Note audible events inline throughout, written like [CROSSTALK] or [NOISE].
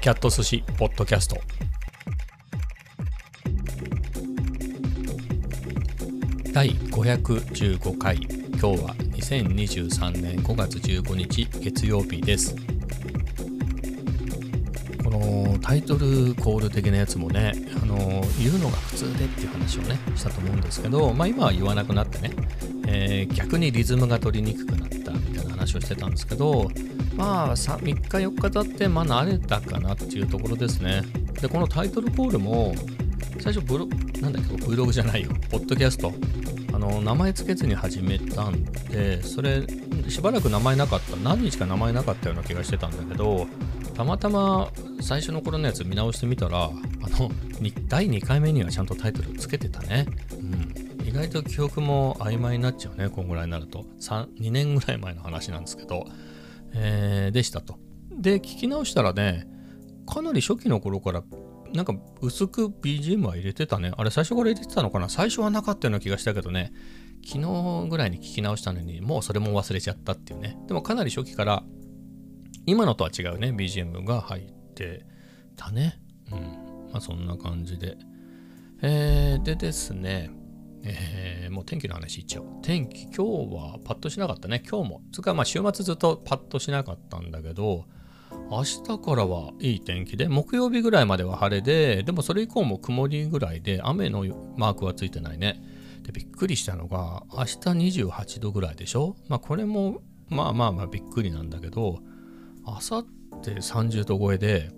キャット寿司ポッドキャスト。第515回。今日は2023年5月15日月曜日です。このタイトルコール的なやつもねあの言うのが普通でっていう話をねしたと思うんですけどまあ今は言わなくなってね、えー、逆にリズムが取りにくくなったみたいな話をしてたんですけどまあ 3, 日4日経ってまあ慣れたかなっていうところですね。でこのタイトルコールも最初ブロなんだっけ Vlog じゃないよ。ポッドキャスト。あの名前つけずに始めたんでそれしばらく名前なかった何日か名前なかったような気がしてたんだけどたまたま最初の頃のやつ見直してみたらあの第2回目にはちゃんとタイトルつけてたね、外と記憶も曖昧になっちゃうねこんぐらいになると2年ぐらい前の話なんですけどえー、でしたと。で、聞き直したらね、かなり初期の頃からなんか薄く BGM は入れてたね。あれ最初から入れてたのかな？最初はなかったような気がしたけどね、昨日ぐらいに聞き直したのに、もうそれも忘れちゃったっていうね。でもかなり初期から、今のとは違うね、BGM が入ってたね。うん。まあそんな感じで。えー、でですね、えー、もう天気の話一応。天気、今日はパッとしなかったね。今日も。つかまあ週末ずっとパッとしなかったんだけど、明日からはいい天気で、木曜日ぐらいまでは晴れで、でもそれ以降も曇りぐらいで、雨のマークはついてないね。で、びっくりしたのが、明日28度ぐらいでしょ？まあこれも、まあまあまあびっくりなんだけど、明後日30度超えで、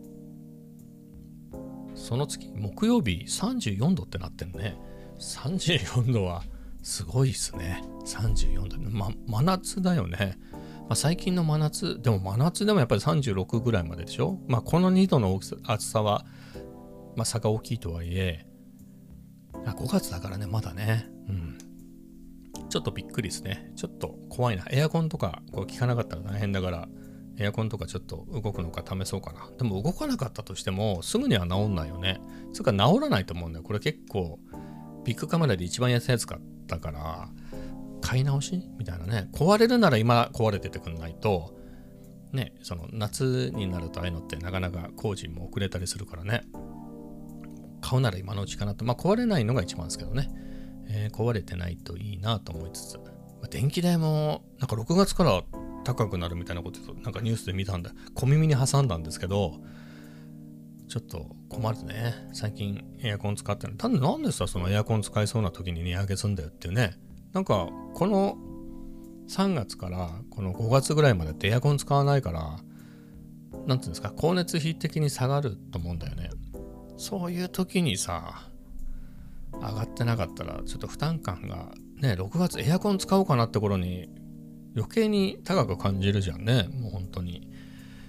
その月、木曜日34度ってなってんね。34度はすごいですね。34度。ま、真夏だよね。まあ、最近の真夏、でも真夏でもやっぱり36ぐらいまででしょ？まあ、この2度の暑さは、まあ、差が大きいとはいえ、あ5月だからね、まだね。うん。ちょっとびっくりですね。ちょっと怖いな。エアコンとかこう効かなかったら大変だから、エアコンとかちょっと動くのか試そうかな。でも動かなかったとしても、すぐには治んないよね。つうか治らないと思うんだよ。これ結構、ビッグカメラで一番安いやつ買ったから、買い直しみたいなね。壊れるなら今壊れててくんないと、ね、その夏になるとああいうのってなかなか工事も遅れたりするからね。買うなら今のうちかなと。まあ壊れないのが一番ですけどね。えー、壊れてないといいなと思いつつ。ま、電気代もなんか6月から高くなるみたいなことなんかニュースで見たんで小耳に挟んだんですけどちょっと困るね。最近エアコン使ってるの。単になんでさ、そのエアコン使いそうな時に値上げすんだよっていうね。なんか、この3月からこの5月ぐらいまでってエアコン使わないから、なんていうんですか、光熱費的に下がると思うんだよね。そういう時にさ、上がってなかったら、ちょっと負担感が、ね、6月エアコン使おうかなって頃に余計に高く感じるじゃんね。もう本当に。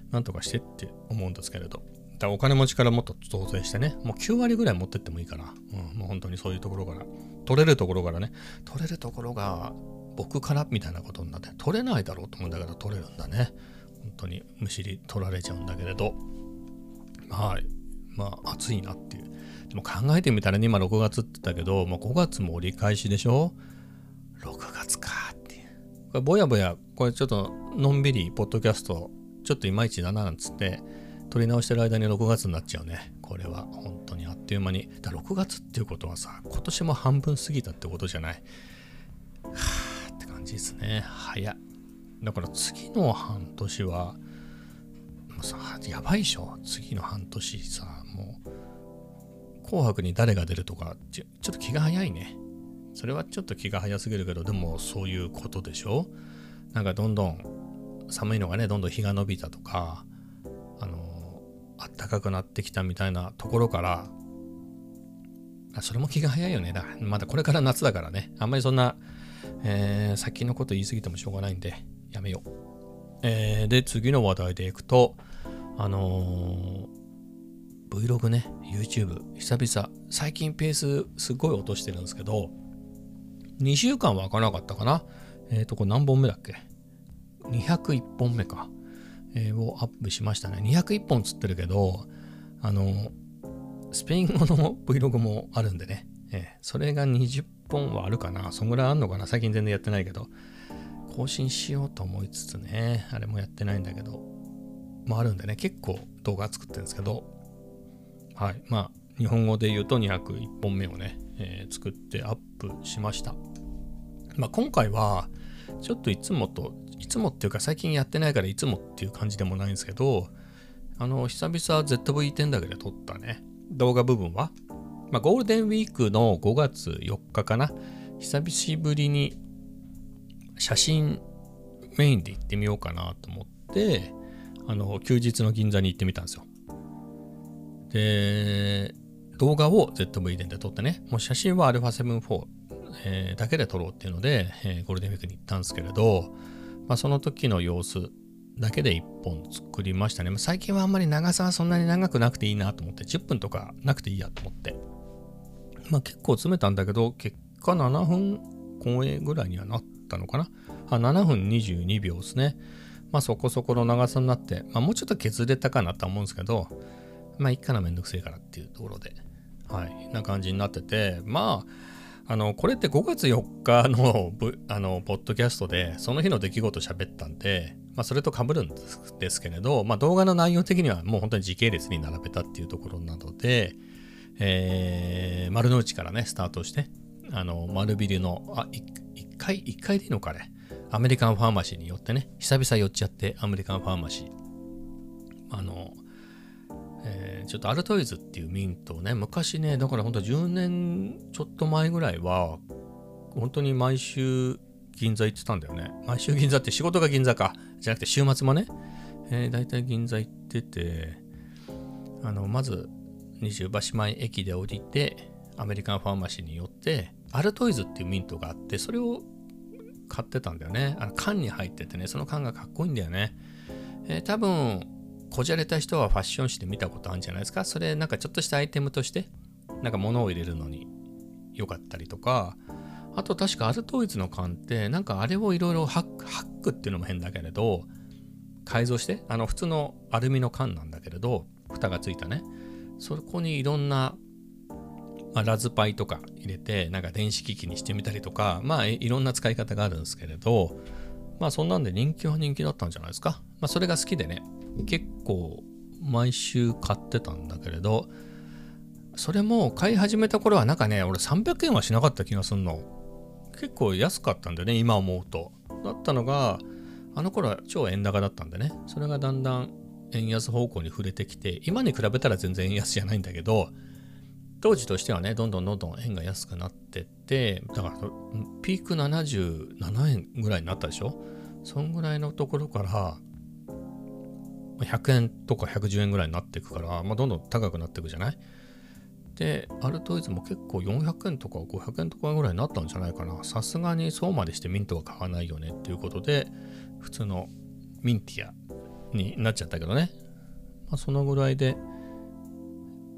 なんとかしてって思うんですけれど。ったお金持ちからもっと増税してね、もう9割ぐらい持ってってもいいから、うん、もう本当にそういうところから、取れるところからね、取れるところが僕からみたいなことになって、取れないだろうと思うんだけど、取れるんだね。本当にむしり取られちゃうんだけれど、はい。まあ、暑いなっていう。でも考えてみたらね、今6月って言ったけど、もう5月も折り返しでしょ ?6 月かっていう。これぼやぼや、これちょっとのんびり、ポッドキャスト、ちょっといまいちだななんつって、撮り直してる間に6月になっちゃうね。これは本当にあっという間に。だ6月っていうことはさ、今年も半分過ぎたってことじゃない。はぁって感じですね。早だから次の半年は、もうさ、やばいでしょ。次の半年さ、もう、紅白に誰が出るとかちょ、ちょっと気が早いね。それはちょっと気が早すぎるけど、でもそういうことでしょなんかどんどん寒いのがね、どんどん日が伸びたとか、あったかくなってきたみたいなところからそれも気が早いよね。だまだこれから夏だからね。あんまりそんな、えー、先のこと言い過ぎてもしょうがないんでやめよう、えー、で次の話題でいくとあのー、Vlog ね。YouTube 久々。最近ペースすごい落としてるんですけど2週間は開かなかったかな。えっ、ー、とこれ何本目だっけ？201本目か、をアップしましたね。201本つってるけど、あの、スペイン語の [LAUGHS] Vlog もあるんでね、え、それが20本はあるかな。そんぐらいあんのかな。最近全然やってないけど、更新しようと思いつつね、あれもやってないんだけど、もあるんでね、結構動画作ってるんですけど、はい。まあ、日本語で言うと201本目をね、えー、作ってアップしました。まあ、今回は、ちょっといつもと、いつもっていうか最近やってないからいつもっていう感じでもないんですけど、あの、久々 ZV-10 だけで撮ったね、動画部分は、まあ、ゴールデンウィークの5月4日かな、久しぶりに写真メインで行ってみようかなと思って、あの、休日の銀座に行ってみたんですよ。で、動画を ZV-10 で撮ってね、もう写真は α7-4、え、だけで撮ろうっていうので、えー、ゴールデンウィークに行ったんですけれど、まあ、その時の様子だけで1本作りましたね。最近はあんまり長さはそんなに長くなくていいなと思って、10分とかなくていいやと思って。まあ結構詰めたんだけど、結果7分公演ぐらいにはなったのかな。あ、7分22秒ですね。まあそこそこの長さになって、まあもうちょっと削れたかなとは思うんですけど、まあいっかなめんどくせえからっていうところで、はい、な感じになってて、まあ、あの、これって5月4日の、あの、ポッドキャストで、その日の出来事喋ったんで、まあ、それと被るんですけれど、まあ、動画の内容的にはもう本当に時系列に並べたっていうところなので、えー、丸の内からね、スタートして、あの、丸ビルの、あ、1回、1回でいいのかね、アメリカンファーマシーによってね、久々寄っちゃって、アメリカンファーマシー。あの、えー、ちょっとアルトイズっていうミントをね、昔ね、だから本当10年ちょっと前ぐらいは、本当に毎週銀座行ってたんだよね。毎週銀座って仕事が銀座か。じゃなくて週末もね、えー、大体銀座行ってて、あの、まず、二重橋前駅で降りて、アメリカンファーマシーに寄って、アルトイズっていうミントがあって、それを買ってたんだよね。あの缶に入っててね、その缶がかっこいいんだよね。えー、多分、こじゃれた人はファッション誌で見たことあるんじゃないですか？それなんかちょっとしたアイテムとして、なんか物を入れるのに良かったりとか、あと確かアルトイズの缶って、なんかあれをいろいろハックっていうのも変だけれど、改造して、あの普通のアルミの缶なんだけれど、蓋がついたね。そこにいろんな、まあ、ラズパイとか入れて、なんか電子機器にしてみたりとか、まあいろんな使い方があるんですけれど、まあそんなんで人気は人気だったんじゃないですか。まあそれが好きでね、結構毎週買ってたんだけれど、それも買い始めた頃はなんかね、俺300円はしなかった気がすんの。結構安かったんだよね今思うとだったのがあの頃は超円高だったんでねそれがだんだん円安方向に触れてきて今に比べたら全然円安じゃないんだけど当時としてはねどんどんどんどん円が安くなってってだからピーク77円ぐらいになったでしょ？そんぐらいのところから100円とか110円ぐらいになっていくから、まあ、どんどん高くなっていくじゃない？で、アルトイズも結構400円とか500円とかぐらいになったんじゃないかな。さすがにそうまでしてミントは買わないよねっていうことで、普通のミンティアになっちゃったけどね。まあ、そのぐらいで、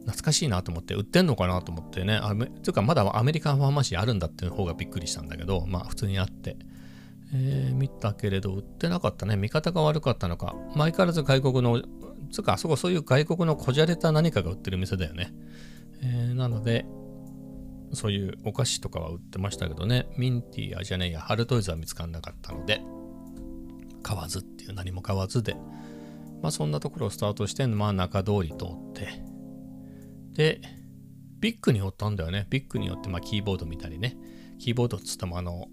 懐かしいなと思って、売ってんのかなと思ってね。あめつうか、まだアメリカンファーマシーあるんだっていう方がびっくりしたんだけど、まあ普通にあって。えー、見たけれど売ってなかったね。見方が悪かったのか。相変わらず外国の、つうかあそこそういう外国のこじゃれた何かが売ってる店だよね。えー、なので、そういうお菓子とかは売ってましたけどね、ミンティアじゃねえや、ハルトイズは見つからなかったので、買わずっていう何も買わずで、まあそんなところをスタートして、まあ中通り通って、で、ビッグに寄ったんだよね。ビッグによって、まあキーボード見たりね。キーボードっつってもあの、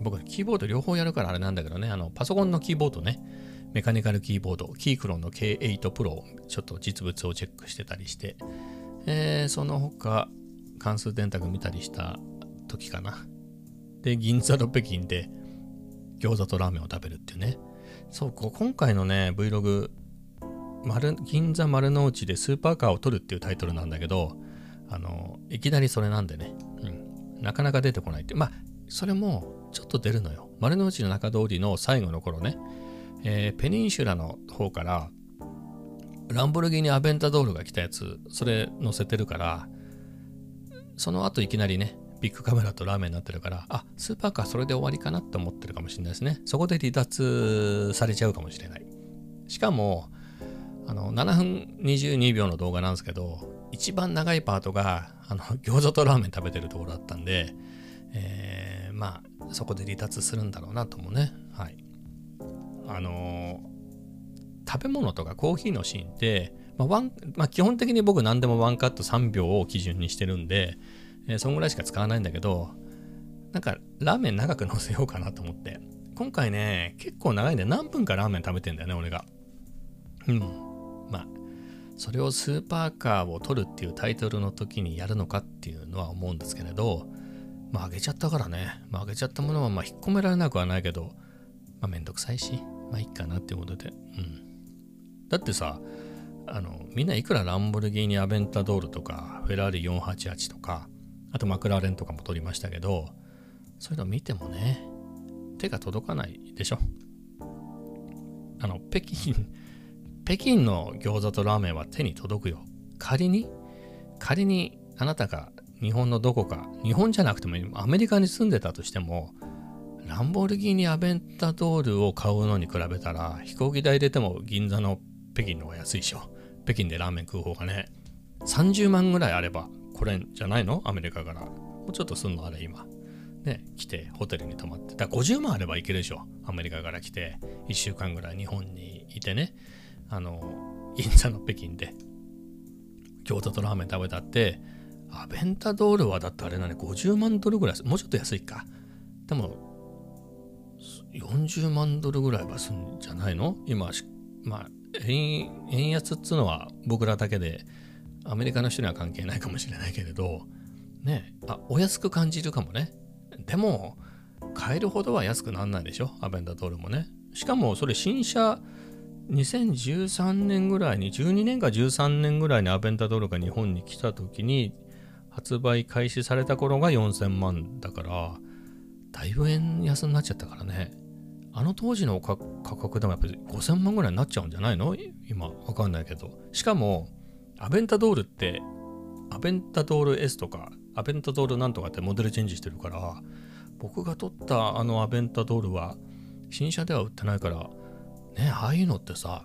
僕キーボード両方やるからあれなんだけどね、あの、パソコンのキーボードね、メカニカルキーボード、キークロンの K8 Pro ちょっと実物をチェックしてたりして、えー、その他、関数電卓見たりした時かな。で、銀座の北京で餃子とラーメンを食べるっていうね。そう、今回のね、Vlog、丸銀座丸の内でスーパーカーを撮るっていうタイトルなんだけど、あの、いきなりそれなんでね、うん、なかなか出てこないって。まあ、それもちょっと出るのよ。丸の内の中通りの最後の頃ね、えー、ペニンシュラの方からランボルギーニアベンタドールが来たやつ、それ載せてるから、その後いきなりね、ビッグカメラとラーメンになってるから、あ、スーパーカーそれで終わりかなって思ってるかもしれないですね。そこで離脱されちゃうかもしれない。しかも、あの、7分22秒の動画なんですけど、一番長いパートが、あの、[LAUGHS] 餃子とラーメン食べてるところだったんで、えー、まあ、そこで離脱するんだろうなと思うね。はい。あのー食べ物とかコーヒーのシーンって、まあワンまあ、基本的に僕何でもワンカット3秒を基準にしてるんで、えー、そんぐらいしか使わないんだけど、なんかラーメン長く乗せようかなと思って。今回ね、結構長いんで何分かラーメン食べてんだよね、俺が。うん。それをスーパーカーを取るっていうタイトルの時にやるのかっていうのは思うんですけれど、まあ、あげちゃったからね。まあ、あげちゃったものは、まあ、引っ込められなくはないけど、まあ、めんどくさいし、まあ、いいかなっていうことで。うん。だってさ、あの、みんないくらランボルギーニ・アベンタドールとか、フェラーリ488とか、あとマクラーレンとかも取りましたけど、そういうの見てもね、手が届かないでしょ。あの、北京、北京の餃子とラーメンは手に届くよ。仮に、仮にあなたが日本のどこか、日本じゃなくてもアメリカに住んでたとしても、ランボルギーニアベンタドールを買うのに比べたら、飛行機代入れても銀座の北京の方が安いでしょ。北京でラーメン食う方がね、30万ぐらいあれば、これじゃないの？アメリカから。もうちょっとすんのあれ今。ね、来てホテルに泊まって。だ50万あれば行けるでしょ。アメリカから来て、1週間ぐらい日本にいてね、あの、銀座の北京で、餃子とラーメン食べたって、アベンタドールはだってあれなね、50万ドルぐらい、もうちょっと安いか。でも、40万ドルぐらいはすんじゃないの？今、まあ円、円安っつうのは僕らだけで、アメリカの人には関係ないかもしれないけれど、ね、あ、お安く感じるかもね。でも、買えるほどは安くなんないでしょ？アベンタドールもね。しかも、それ新車、2013年ぐらいに、12年か13年ぐらいにアベンタドールが日本に来た時に、発売開始された頃が4000万だから、だいぶ円安になっちゃったからね。あの当時の価格でもやっぱり5000万ぐらいになっちゃうんじゃないの？今、わかんないけど。しかも、アベンタドールって、アベンタドール S とか、アベンタドールなんとかってモデルチェンジしてるから、僕が撮ったあのアベンタドールは、新車では売ってないから、ね、ああいうのってさ、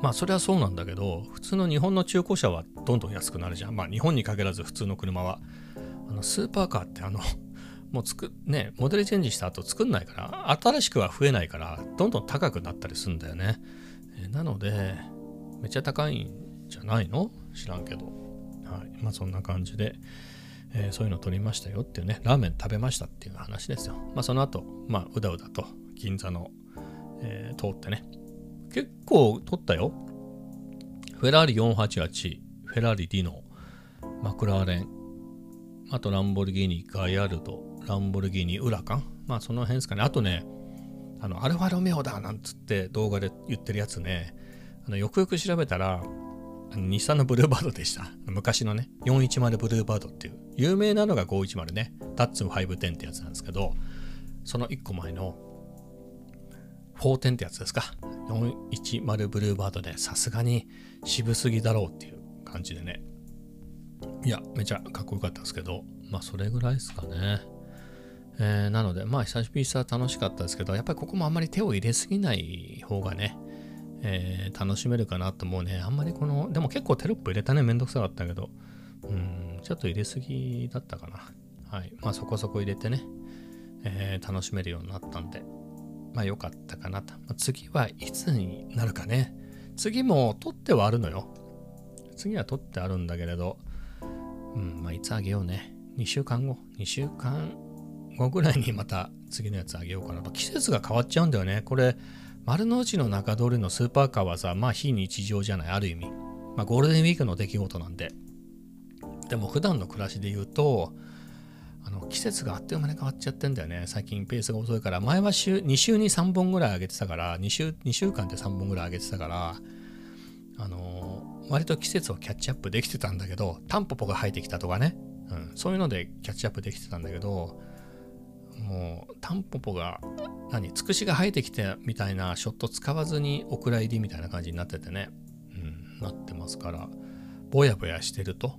まあそれはそうなんだけど、普通の日本の中古車はどんどん安くなるじゃん。まあ日本に限らず普通の車は。あのスーパーカーってあの、もうつく、ね、モデルチェンジした後作んないから、新しくは増えないから、どんどん高くなったりするんだよね。えなので、めっちゃ高いんじゃないの？知らんけど。はい。まあそんな感じで、え、そういうの撮りましたよっていうね、ラーメン食べましたっていう話ですよ。まあその後、まあうだうだと銀座の、えー、通ってね、結構取ったよ。フェラーリ488、フェラーリディノ、マクラーレン、あとランボルギーニガヤルド、ランボルギーニウラカン。まあその辺ですかね。あとね、あの、アルファロメオだなんつって動画で言ってるやつね、あのよくよく調べたら、日産のブルーバードでした。昔のね、410ブルーバードっていう、有名なのが510ね、タッツン510ってやつなんですけど、その1個前の410ってやつですか。410ブルーバードでさすがに渋すぎだろうっていう感じでね。いや、めちゃかっこよかったですけど、まあそれぐらいですかね。えー、なので、まあ久しぶりさ楽しかったですけど、やっぱりここもあんまり手を入れすぎない方がね、えー、楽しめるかなと思うね。あんまりこの、でも結構テロップ入れたね、めんどくさかったけど、うん、ちょっと入れすぎだったかな。はい。まあそこそこ入れてね、えー、楽しめるようになったんで、まあ良かったかなと。まあ、次はいつになるかね。次も取ってはあるのよ。次は取ってあるんだけれど、うん、まあいつあげようね。2週間後。2週間後ぐらいにまた次のやつあげようかなと。季節が変わっちゃうんだよね。これ、丸の内の中通りのスーパーカーはさ、まあ非日常じゃない、ある意味。まあゴールデンウィークの出来事なんで。でも普段の暮らしで言うと、の季節があっという間に変わっちゃってんだよね。最近ペースが遅いから、前は週2週に3本ぐらい上げてたから、2週 ,2 週間で3本ぐらい上げてたから、あの、割と季節をキャッチアップできてたんだけど、タンポポが生えてきたとかね、うん、そういうのでキャッチアップできてたんだけど、もうタンポポが何つくしが生えてきてみたいなショット使わずにお蔵入りみたいな感じになっててね、うん、なってますから。ぼやぼやしてると、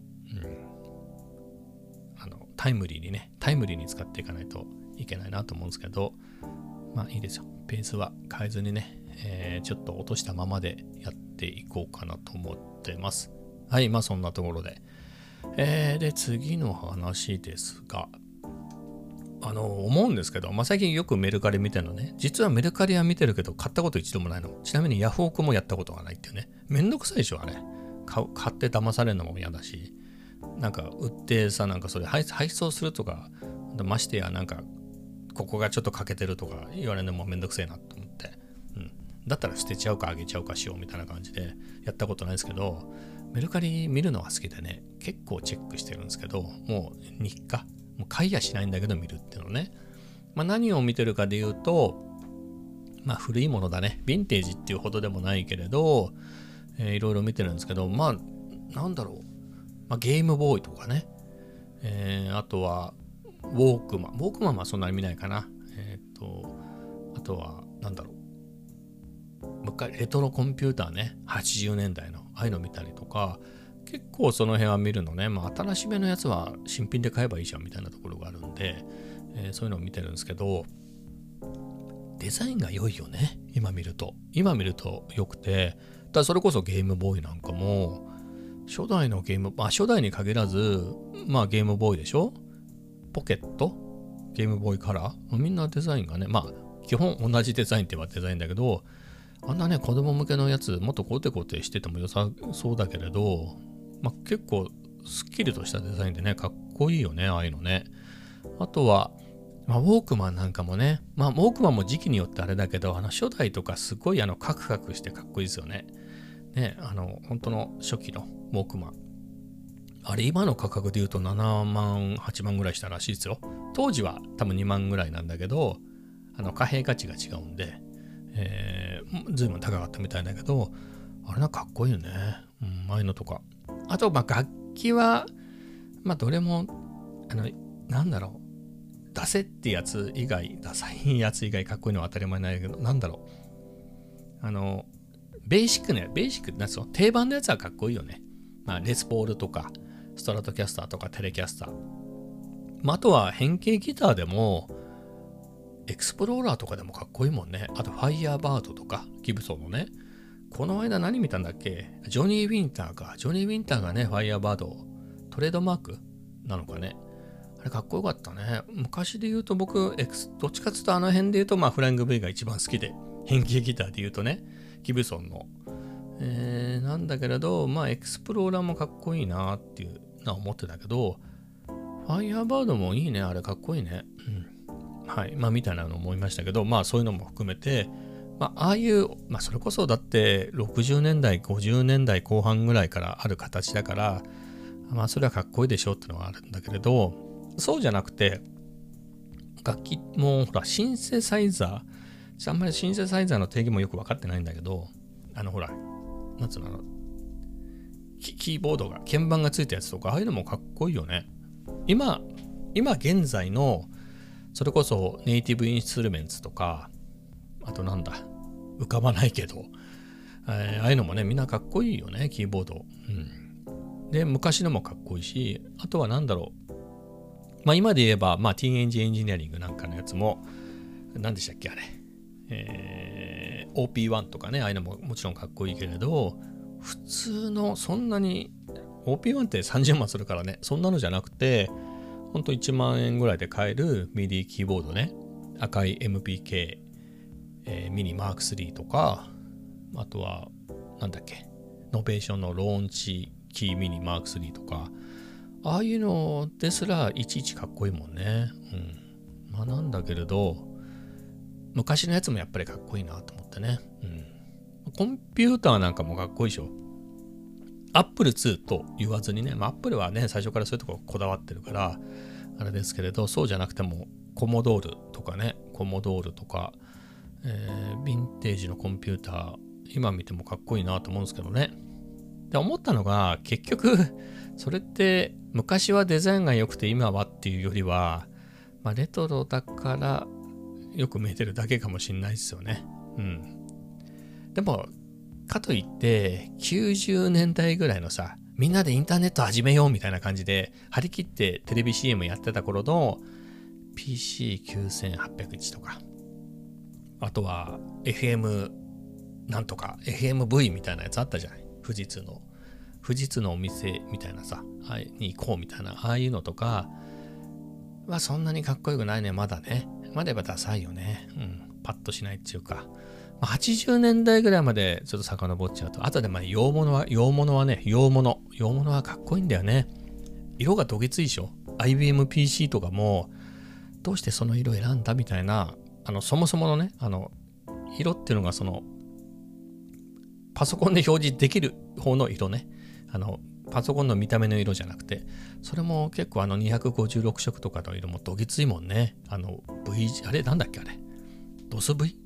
タイムリーにねタイムリーに使っていかないといけないなと思うんですけどまあいいですよ。ペースは変えずにね、えー、ちょっと落としたままでやっていこうかなと思ってます。はいまあそんなところで、えー、で次の話ですがあの思うんですけど、まあ、最近よくメルカリ見てるのね。実はメルカリは見てるけど買ったこと一度もないの。ちなみにヤフオクもやったことがないっていうね。めんどくさいでしょあれ。買って騙されるのも嫌だし。なんか売ってさなんかそれ配送するとかましてやなんかここがちょっと欠けてるとか言われるのもめんどくせえなと思って、うん、だったら捨てちゃうかあげちゃうかしようみたいな感じでやったことないですけどメルカリ見るのは好きでね結構チェックしてるんですけどもう日課。もう買いやしないんだけど見るっていうのね、まあ、何を見てるかで言うとまあ古いものだね。ヴィンテージっていうほどでもないけれど、えー、いろいろ見てるんですけどまあなんだろう、まあ、ゲームボーイとかね、えー、あとはウォークマンウォークマンはそんなに見ないかな。えっ、ー、とあとはなんだろう。昔レトロコンピューターね。80年代の。ああいうの見たりとか。結構その辺は見るのね、まあ、新しめのやつは新品で買えばいいじゃんみたいなところがあるんで、えー、そういうのを見てるんですけど。デザインが良いよね。今見ると。今見ると良くて。だそれこそゲームボーイなんかも初代のゲーム、まあ初代に限らず、まあゲームボーイでしょ？ポケット？ゲームボーイカラー？みんなデザインがね、まあ基本同じデザインって言えばデザインだけど、あんなね、子供向けのやつ、もっとコテコテしてても良さそうだけれど、まあ、結構すっきりとしたデザインでね、かっこいいよね、ああいうのね。あとは、まあ、ウォークマンなんかもね、まあ、ウォークマンも時期によってあれだけど、あの初代とかすごいあのカクカクしてかっこいいですよね。ね、あの、本当の初期のウォークマン。あれ、今の価格で言うと7万、8万ぐらいしたらしいですよ。当時は多分2万ぐらいなんだけど、あの貨幣価値が違うんで、えー、随分高かったみたいだけど、あれなかっこいいよね。うん、ああいうのとか。あと、まあ、楽器は、まあ、どれも、あの、なんだろう。出せってやつ以外、ダサいやつ以外かっこいいのは当たり前ないけど、なんだろう。あの、ベーシックね、ベーシックなんつうの？定番のやつはかっこいいよね。まあ、レスポールとか、ストラトキャスターとかテレキャスター。まあ、あとは変形ギターでも、エクスプローラーとかでもかっこいいもんね。あと、ファイヤーバードとか、ギブソンのね。この間何見たんだっけ？ジョニー・ウィンターか。ジョニー・ウィンターがね、ファイヤーバード、トレードマーク？なのかね。あれかっこよかったね。昔で言うと僕、エクスどっちかっていうとあの辺で言うと、まあ、フライング V が一番好きで、変形ギターで言うとね、ギブソンの。えー、なんだけれど、まあ、エクスプローラーもかっこいいなっていうのは思ってたけど、ファイヤーバードもいいね。あれかっこいいね。うん。はい。まあ、みたいなの思いましたけど、まあ、そういうのも含めて、まあ、ああいう、まあ、それこそだって60年代、50年代後半ぐらいからある形だから、まあ、それはかっこいいでしょうってのはあるんだけれど、そうじゃなくて、楽器も、ほら、シンセサイザー、あんまりシンセサイザーの定義もよく分かってないんだけど、あの、ほら、なんつうの、キーボードが、鍵盤がついたやつとか、ああいうのもかっこいいよね。今、今現在のそれこそネイティブインストゥルメンツとか、あとなんだ、浮かばないけど、えー、ああいうのもね、みんなかっこいいよね、キーボード。うん。で、昔のもかっこいいし、あとは何だろう。まあ今で言えば、まあティーンエンジエンジニアリングなんかのやつも、何でしたっけ、あれ。えー、OP1 とかね、ああいうのももちろんかっこいいけれど、普通の、そんなに、OP1 って30万するからね、そんなのじゃなくて、ほんと1万円ぐらいで買える MIDI キーボードね。赤い MPK、えー、 Mini Mk3とか、あとは、なんだっけ、 Novation の Launchkey Mini Mk3とか、ああいうのですらいちいちかっこいいもんね。うん。まあなんだけれど、昔のやつもやっぱりかっこいいなと思ってね。うん。コンピューターなんかもかっこいいでしょ。アップル2と言わずにね、ま、アップルはね、最初からそういうとここだわってるから、あれですけれど、そうじゃなくても、コモドールとかね、コモドールとか、えー、ヴィンテージのコンピューター、今見てもかっこいいなと思うんですけどね。で、思ったのが、結局、それって昔はデザインが良くて今はっていうよりは、まあ、レトロだからよく見えてるだけかもしんないですよね。うん。でも、かといって、90年代ぐらいのさ、みんなでインターネット始めようみたいな感じで、張り切ってテレビ CM やってた頃の PC9801 とか、あとは FM なんとか、FMV みたいなやつあったじゃない？富士通の。富士通のお店みたいなさ、に行こうみたいな、ああいうのとか、はそんなにかっこよくないね、まだね。まだやっぱダサいよね。うん。パッとしないっていうか。80年代ぐらいまでちょっと遡っちゃうと、あとでまあ洋物は、洋物はね、洋物。洋物はかっこいいんだよね。色がどぎついでしょ ?IBM PC とかも、どうしてその色選んだみたいな、あの、そもそものね、あの、色っていうのがその、パソコンで表示できる方の色ね。あの、パソコンの見た目の色じゃなくて、それも結構あの256色とかの色もどぎついもんね。あの V、あれなんだっけあれ？ドス V?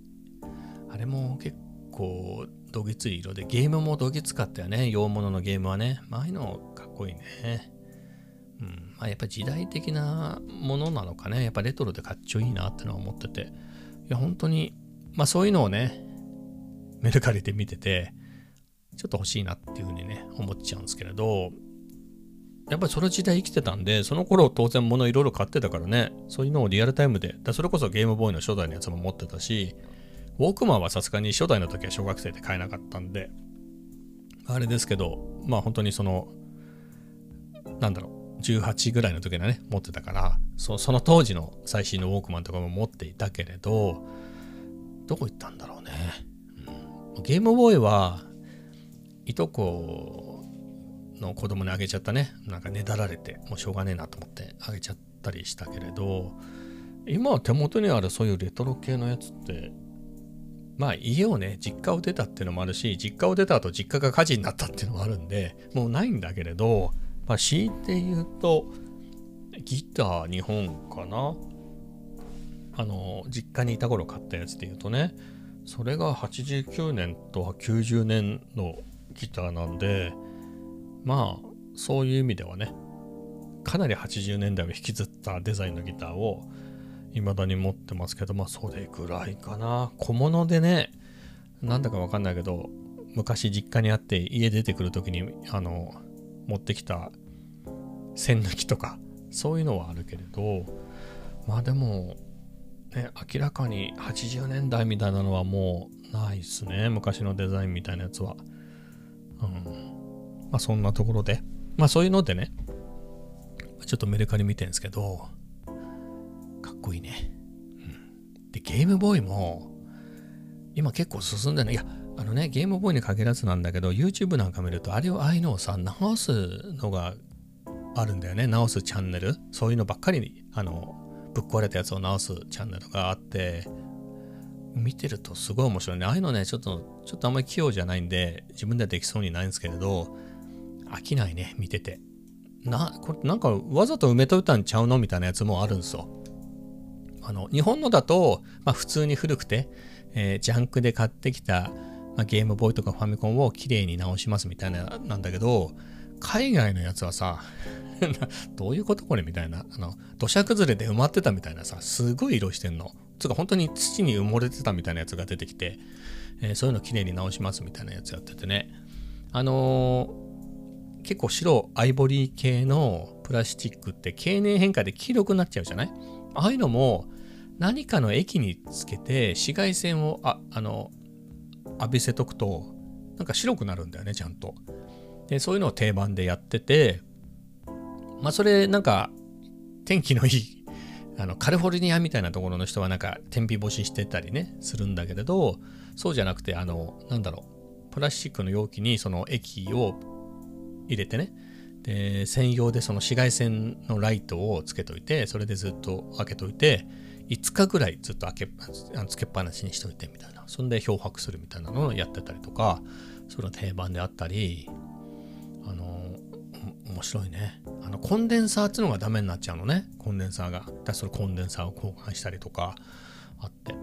あれも結構どぎつい色で、ゲームもどぎつかったよね。洋物のゲームはね。まあ、ああいうのかっこいいね。うん。まあやっぱ時代的なものなのかね。やっぱレトロでかっちょいいなってのは思ってて。いや、本当に、まあそういうのをね、メルカリで見てて、ちょっと欲しいなっていうふうにね、思っちゃうんですけれど、やっぱりその時代生きてたんで、その頃当然物いろいろ買ってたからね、そういうのをリアルタイムで、だそれこそゲームボーイの初代のやつも持ってたし、ウォークマンはさすがに初代の時は小学生で買えなかったんで、あれですけど、まあ本当にその、なんだろう、18ぐらいの時はね、持ってたからそ、その当時の最新のウォークマンとかも持っていたけれど、どこ行ったんだろうね。うん、ゲームボーイは、いとこの子供にあげちゃったね。なんかねだられてもうしょうがねえなと思ってあげちゃったりしたけれど今は手元にあるそういうレトロ系のやつってまあ家をね実家を出たっていうのもあるし実家を出た後実家が火事になったっていうのもあるんでもうないんだけれどまあ強いて言うとギター2本かな。あの実家にいた頃買ったやつで言うとねそれが89年とは90年のギターなんでまあそういう意味ではねかなり80年代を引きずったデザインのギターを未だに持ってますけどまあそれぐらいかな小物でねなんだかわかんないけど昔実家にあって家出てくる時にあの持ってきた線抜きとかそういうのはあるけれどまあでもね明らかに80年代みたいなのはもうないっすね昔のデザインみたいなやつは。うん。まあそんなところで、まあそういうのでね、ちょっとメルカリ見てるんですけど、かっこいいね。うん。で、ゲームボーイも、今結構進んでるいいや、あのね、ゲームボーイに限らずなんだけど、YouTube なんか見ると、あれを、ああいうのをさ、直すのがあるんだよね。直すチャンネル。そういうのばっかり、あの、ぶっ壊れたやつを直すチャンネルがあって、見てるとすごい面白いね。ああいうのね、ちょっと、ちょっとあんまり器用じゃないんで、自分ではできそうにないんですけれど、飽きないね、見てて。な、これなんかわざと埋めといたんちゃうのみたいなやつもあるんですよ。あの、日本のだと、まあ普通に古くて、えー、ジャンクで買ってきた、まあ、ゲームボーイとかファミコンをきれいに直しますみたいな、なんだけど、海外のやつはさ、[LAUGHS] どういうことこれみたいな。あの、土砂崩れで埋まってたみたいなさ、すごい色してんの。つうか本当に土に埋もれてたみたいなやつが出てきて、えー、そういうのきれいに直しますみたいなやつやっててね。あのー、結構白アイボリー系のプラスチックって経年変化で黄色くなっちゃうじゃない？ああいうのも何かの液につけて紫外線をああの浴びせとくとなんか白くなるんだよねちゃんと。でそういうのを定番でやっててまあそれなんか天気のいいあのカリフォルニアみたいなところの人はなんか天日干ししてたりねするんだけれどそうじゃなくてあのなんだろうプラスチックの容器にその液を入れてねで専用でその紫外線のライトをつけといてそれでずっと開けといて5日ぐらいずっと開けつけっぱなしにしといてみたいなそんで漂白するみたいなのをやってたりとかその定番であったりあの面白いね。あのコンデンサーっていうのがダメになっちゃうのね。コンデンサーが。だそれコンデンサーを交換したりとかあって。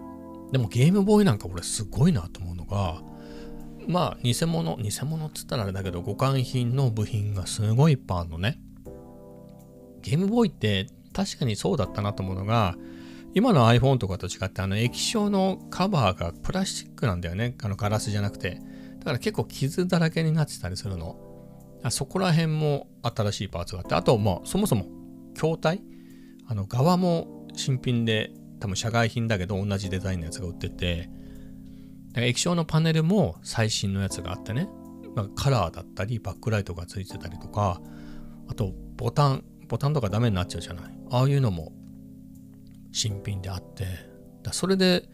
でもゲームボーイなんか俺すごいなと思うのがまあ偽物偽物っつったらあれだけど互換品の部品がすごいいっぱいあるのね。ゲームボーイって確かにそうだったなと思うのが今の iPhone とかと違ってあの液晶のカバーがプラスチックなんだよね。あのガラスじゃなくて。だから結構傷だらけになってたりするの。そこら辺も新しいパーツがあって、あと、まあ、そもそも筐体？あの、側も新品で、多分社外品だけど同じデザインのやつが売ってて、だから液晶のパネルも最新のやつがあってね、まあ、カラーだったり、バックライトがついてたりとか、あと、ボタン、ボタンとかダメになっちゃうじゃない？ああいうのも新品であって。だそれで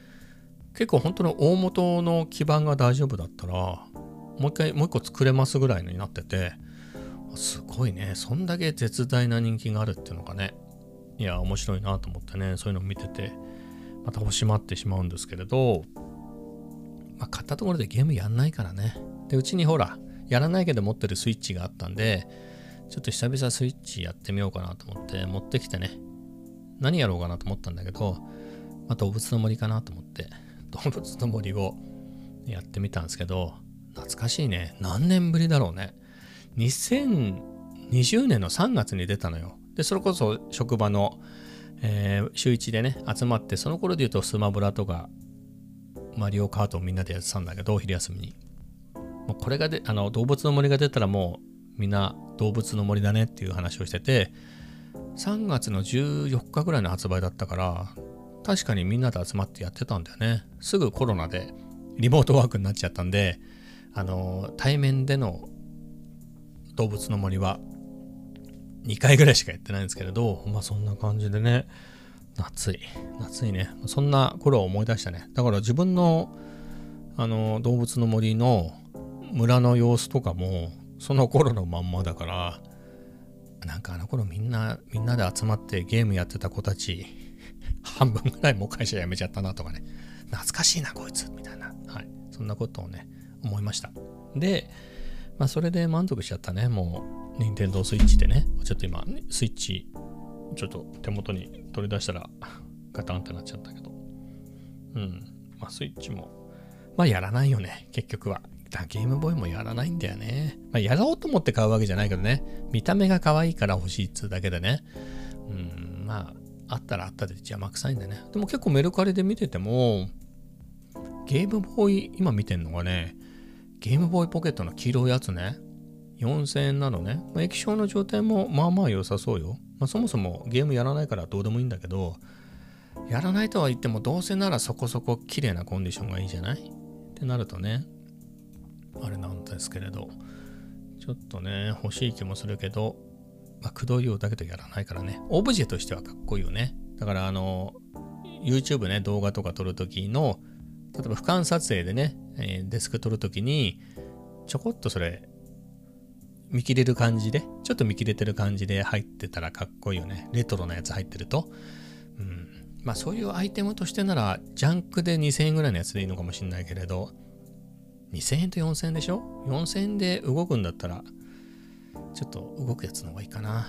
結構本当の大元の基板が大丈夫だったらもう一回もう一個作れますぐらいになっててすごいね。そんだけ絶大な人気があるっていうのがねいや面白いなと思ってねそういうのを見ててまた欲しまってしまうんですけれど、まあ、買ったところでゲームやんないからね。でうちにほらやらないけど持ってるスイッチがあったんでちょっと久々スイッチやってみようかなと思って持ってきてね。何やろうかなと思ったんだけど、まあ、動物の森かなと思って動物の森をやってみたんですけど懐かしいね。何年ぶりだろうね。2020年の3月に出たのよ。でそれこそ職場の、えー、週1でね集まってその頃で言うとスマブラとかマリオカートをみんなでやってたんだけど昼休みに。もうこれがであの動物の森が出たらもうみんな動物の森だねっていう話をしてて3月の14日ぐらいの発売だったから確かにみんなで集まってやってたんだよね。すぐコロナでリモートワークになっちゃったんであの対面での動物の森は2回ぐらいしかやってないんですけれどまあそんな感じでね。夏い。夏いね。そんな頃を思い出したね。だから自分のあの動物の森の村の様子とかもその頃のまんまだからなんかあの頃みんなみんなで集まってゲームやってた子たち半分ぐらいもう会社辞めちゃったなとかね。懐かしいなこいつみたいな。はい。そんなことをね思いましたでまあそれで満足しちゃったねもう任天堂スイッチでねちょっと今ねスイッチちょっと手元に取り出したらガタンってなっちゃったけどうんまあスイッチもまあやらないよね結局はゲームボーイもやらないんだよね。まあ、やろうと思って買うわけじゃないけどね。見た目が可愛いから欲しいっつうだけでね。うん、まあ、あったらあったで邪魔くさいんだね。でも結構メルカリで見てても、ゲームボーイ、今見てんのがね、ゲームボーイポケットの黄色いやつね。4000円なのね。液晶の状態もまあまあ良さそうよ。まあ、そもそもゲームやらないからどうでもいいんだけど、やらないとは言ってもどうせならそこそこ綺麗なコンディションがいいじゃない？ってなるとね、あれなんですけれど、ちょっとね、欲しい気もするけど、まあ、駆動用だけどやらないからね、オブジェとしてはかっこいいよね。だから、あの、YouTube ね、動画とか撮るときの、例えば俯瞰撮影でね、え、デスク撮るときに、ちょこっとそれ、見切れる感じで、ちょっと見切れてる感じで入ってたらかっこいいよね。レトロなやつ入ってると。うん。まあそういうアイテムとしてなら、ジャンクで2000円ぐらいのやつでいいのかもしれないけれど、2000円と4000円でしょ ?4000 円で動くんだったら、ちょっと動くやつの方がいいかな。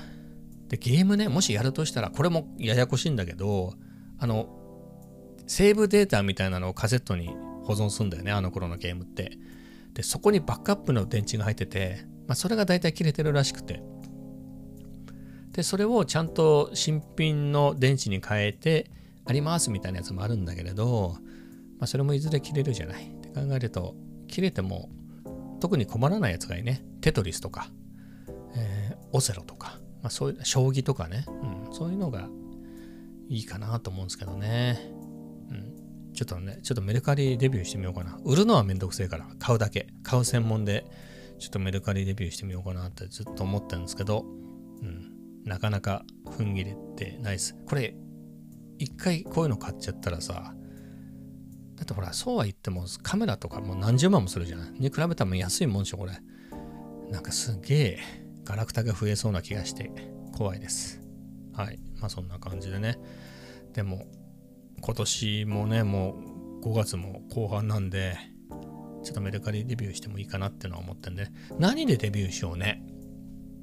で、ゲームね、もしやるとしたら、これもややこしいんだけど、あの、セーブデータみたいなのをカセットに保存するんだよね、あの頃のゲームって。で、そこにバックアップの電池が入ってて、まあ、それが大体切れてるらしくて。で、それをちゃんと新品の電池に変えてありますみたいなやつもあるんだけれど、まあ、それもいずれ切れるじゃないって考えると、切れても特に困らないやつがいいね。テトリスとか、えー、オセロとか、まあ、そういう将棋とかね、うん、そういうのがいいかなと思うんですけどね。ちょっとね、ちょっとメルカリデビューしてみようかな。売るのはめんどくせえから、買うだけ。買う専門で、ちょっとメルカリデビューしてみようかなってずっと思ってるんですけど、うん、なかなか踏ん切れてないです。これ、一回こういうの買っちゃったらさ、だってほら、そうは言ってもカメラとかもう何十万もするじゃない。に比べたら安いもんでしょ、これ。なんかすげえガラクタが増えそうな気がして怖いです。はい。まあそんな感じでね。でも、今年もね、もう5月も後半なんで、ちょっとメルカリデビューしてもいいかなってのは思ってんで、何でデビューしようね。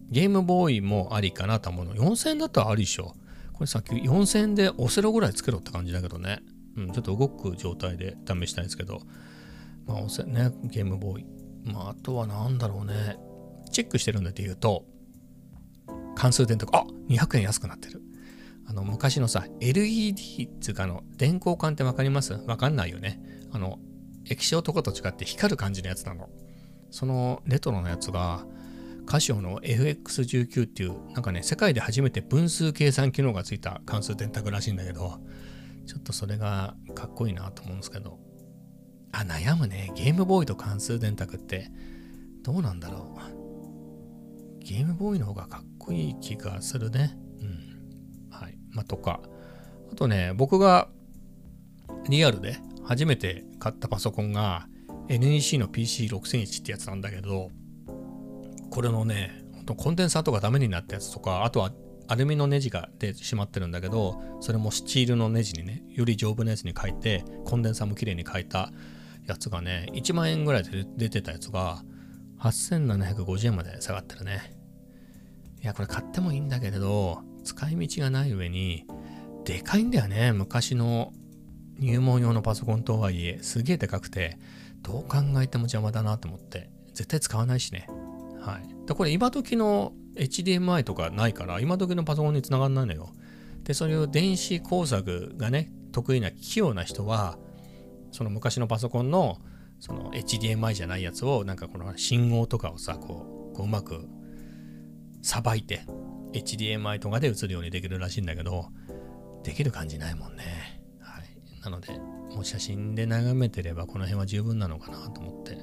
ゲームボーイもありかなと思うの。4000円だったらありでしょ。これさっき4000円でオセロぐらいつけろって感じだけどね。うん、ちょっと動く状態で試したいんですけど、まあ、ね、ゲームボーイ。まあ、あとは何だろうね。チェックしてるんだって言うと、関数電とか、あ200円安くなってる。あの、昔のさ、LED っていうか、の、電光管ってわかります？わかんないよね。あの、液晶とかと違って光る感じのやつなの。そのレトロなやつが、カシオの FX19 っていう、なんかね、世界で初めて分数計算機能がついた関数電卓らしいんだけど、ちょっとそれがかっこいいなと思うんですけど。あ、悩むね。ゲームボーイと関数電卓ってどうなんだろう。ゲームボーイの方がかっこいい気がするね。まあ、とか、あとね、僕がリアルで初めて買ったパソコンが NEC の PC6001 ってやつなんだけど、これのね、コンデンサーとかダメになったやつとか、あとはアルミのネジが出てしまってるんだけど、それもスチールのネジにね、より丈夫なやつに変えて、コンデンサーも綺麗に変えたやつがね、1万円ぐらいで出てたやつが、8750円まで下がってるね。いや、これ買ってもいいんだけれど、使い道がない上に、でかいんだよね。昔の入門用のパソコンとはいえ、すげえでかくて、どう考えても邪魔だなと思って、絶対使わないしね。はい。で、これ今時の HDMI とかないから、今時のパソコンにつながんないのよ。で、それを電子工作がね、得意な器用な人は、その昔のパソコンのその HDMI じゃないやつをなんかこの信号とかをさこうこううまくさばいて HDMI とかで映るようにできるらしいんだけどできる感じないもんね。はい。なのでもう写真で眺めてればこの辺は十分なのかなと思って。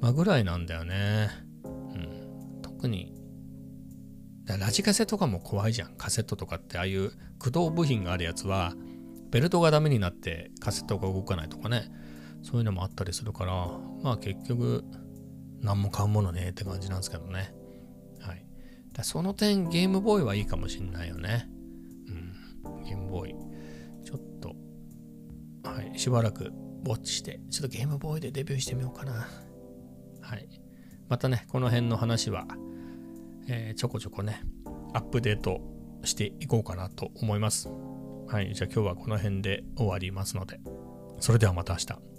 まあぐらいなんだよね。うん。特にラジカセとかも怖いじゃん。カセットとかってああいう駆動部品があるやつはベルトがダメになってカセットが動かないとかね。そういうのもあったりするからまあ結局何も買うものねえって感じなんですけどね。その点ゲームボーイはいいかもしんないよね。うん。ゲームボーイ。ちょっと。はい。しばらくウォッチしてちょっとゲームボーイでデビューしてみようかな。はい。またねこの辺の話は、えー、ちょこちょこねアップデートしていこうかなと思います。はい、じゃあ今日はこの辺で終わりますので、それではまた明日。